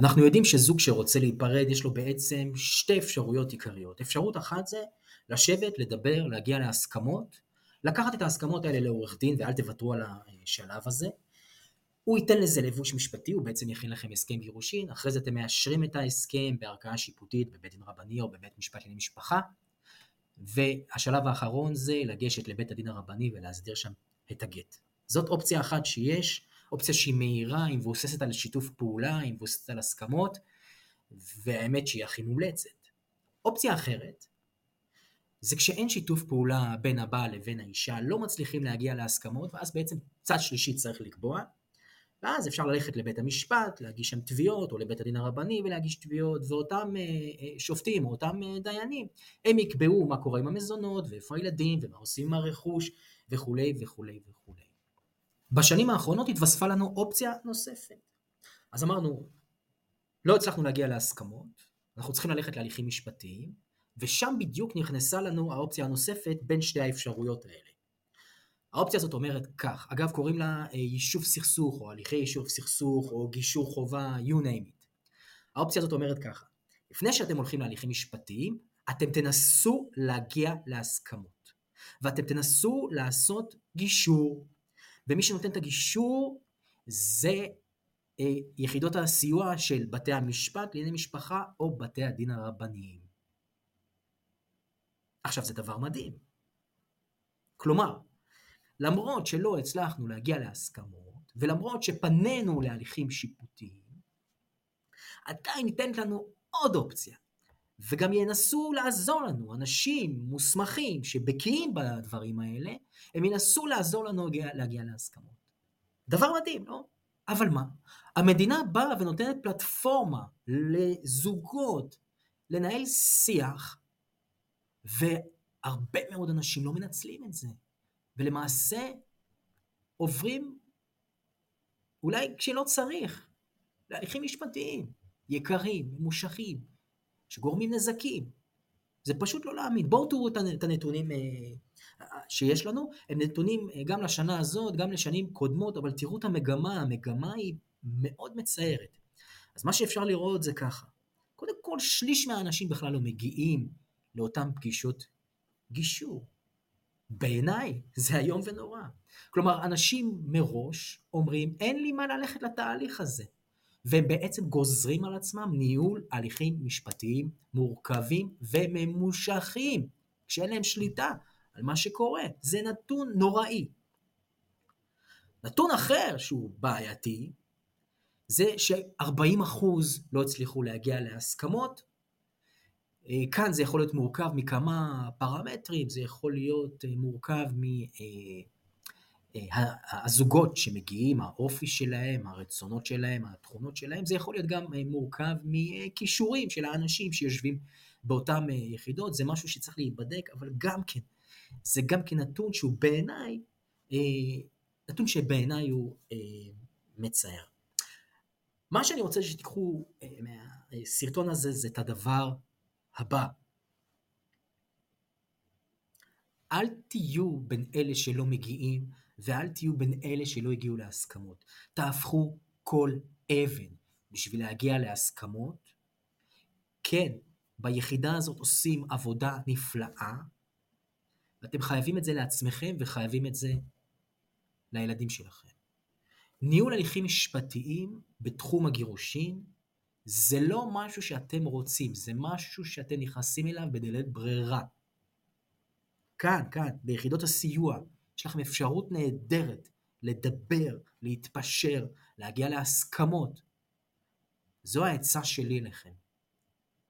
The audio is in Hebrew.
אנחנו יודעים שזוג שרוצה להיפרד, יש לו בעצם שתי אפשרויות עיקריות. אפשרות אחת זה לשבת, לדבר, להגיע להסכמות, לקחת את ההסכמות האלה לעורך דין, ואל תוותרו על השלב הזה. הוא ייתן לזה לבוש משפטי, הוא בעצם יכין לכם הסכם גירושין, אחרי זה אתם מאשרים את ההסכם בערכאה שיפוטית, בבית דין רבני או בבית משפט לענייני משפחה, והשלב האחרון זה לגשת לבית הדין הרבני ולהסדיר שם את הגט. זאת אופציה אחת שיש, אופציה שהיא מהירה, היא מבוססת על שיתוף פעולה, היא מבוססת על הסכמות, והאמת שהיא הכי מומלצת. אופציה אחרת, זה כשאין שיתוף פעולה בין הבעל לבין האישה, לא מצליחים להגיע להסכמות, ואז בעצם צד שלישי צריך לקבוע, ואז אפשר ללכת לבית המשפט, להגיש שם תביעות, או לבית הדין הרבני ולהגיש תביעות, ואותם אה, אה, שופטים או אותם אה, דיינים, הם יקבעו מה קורה עם המזונות, ואיפה הילדים, ומה עושים עם הרכוש, וכולי וכולי וכולי. בשנים האחרונות התווספה לנו אופציה נוספת. אז אמרנו, לא הצלחנו להגיע להסכמות, אנחנו צריכים ללכת להליכים משפטיים, ושם בדיוק נכנסה לנו האופציה הנוספת בין שתי האפשרויות האלה. האופציה הזאת אומרת כך, אגב קוראים לה אה, יישוב סכסוך, או הליכי יישוב סכסוך, או גישור חובה, you name it. האופציה הזאת אומרת ככה, לפני שאתם הולכים להליכים משפטיים, אתם תנסו להגיע להסכמות, ואתם תנסו לעשות גישור, ומי שנותן את הגישור זה אה, יחידות הסיוע של בתי המשפט לענייני משפחה או בתי הדין הרבניים. עכשיו זה דבר מדהים. כלומר, למרות שלא הצלחנו להגיע להסכמות, ולמרות שפנינו להליכים שיפוטיים, עדיין ניתנת לנו עוד אופציה, וגם ינסו לעזור לנו, אנשים מוסמכים שבקיאים בדברים האלה, הם ינסו לעזור לנו להגיע, להגיע להסכמות. דבר מדהים, לא? אבל מה? המדינה באה ונותנת פלטפורמה לזוגות לנהל שיח, והרבה מאוד אנשים לא מנצלים את זה. ולמעשה עוברים, אולי כשלא צריך, להליכים משפטיים, יקרים, ממושכים, שגורמים נזקים. זה פשוט לא להאמין. בואו תראו את הנתונים אה, שיש לנו, הם נתונים אה, גם לשנה הזאת, גם לשנים קודמות, אבל תראו את המגמה, המגמה היא מאוד מצערת. אז מה שאפשר לראות זה ככה, קודם כל שליש מהאנשים בכלל לא מגיעים לאותן פגישות גישור. בעיניי זה איום ונורא. כלומר, אנשים מראש אומרים, אין לי מה ללכת לתהליך הזה. והם בעצם גוזרים על עצמם ניהול הליכים משפטיים מורכבים וממושכים, כשאין להם שליטה על מה שקורה. זה נתון נוראי. נתון אחר שהוא בעייתי, זה ש-40% לא הצליחו להגיע להסכמות, אה, כאן זה יכול להיות מורכב מכמה פרמטרים, זה יכול להיות אה, מורכב מהזוגות אה, שמגיעים, האופי שלהם, הרצונות שלהם, התכונות שלהם, זה יכול להיות גם מורכב מכישורים של האנשים שיושבים באותן יחידות, זה משהו שצריך להיבדק, אבל גם כן, זה גם כן נתון שהוא בעיניי, נתון שבעיניי הוא מצער. מה שאני רוצה שתיקחו מהסרטון הזה זה את הדבר הבא. אל תהיו בין אלה שלא מגיעים, ואל תהיו בין אלה שלא הגיעו להסכמות. תהפכו כל אבן בשביל להגיע להסכמות. כן, ביחידה הזאת עושים עבודה נפלאה, ואתם חייבים את זה לעצמכם וחייבים את זה לילדים שלכם. ניהול הליכים משפטיים בתחום הגירושין זה לא משהו שאתם רוצים, זה משהו שאתם נכנסים אליו בדלת ברירה. כאן, כאן, ביחידות הסיוע, יש לכם אפשרות נהדרת לדבר, להתפשר, להגיע להסכמות. זו העצה שלי לכם.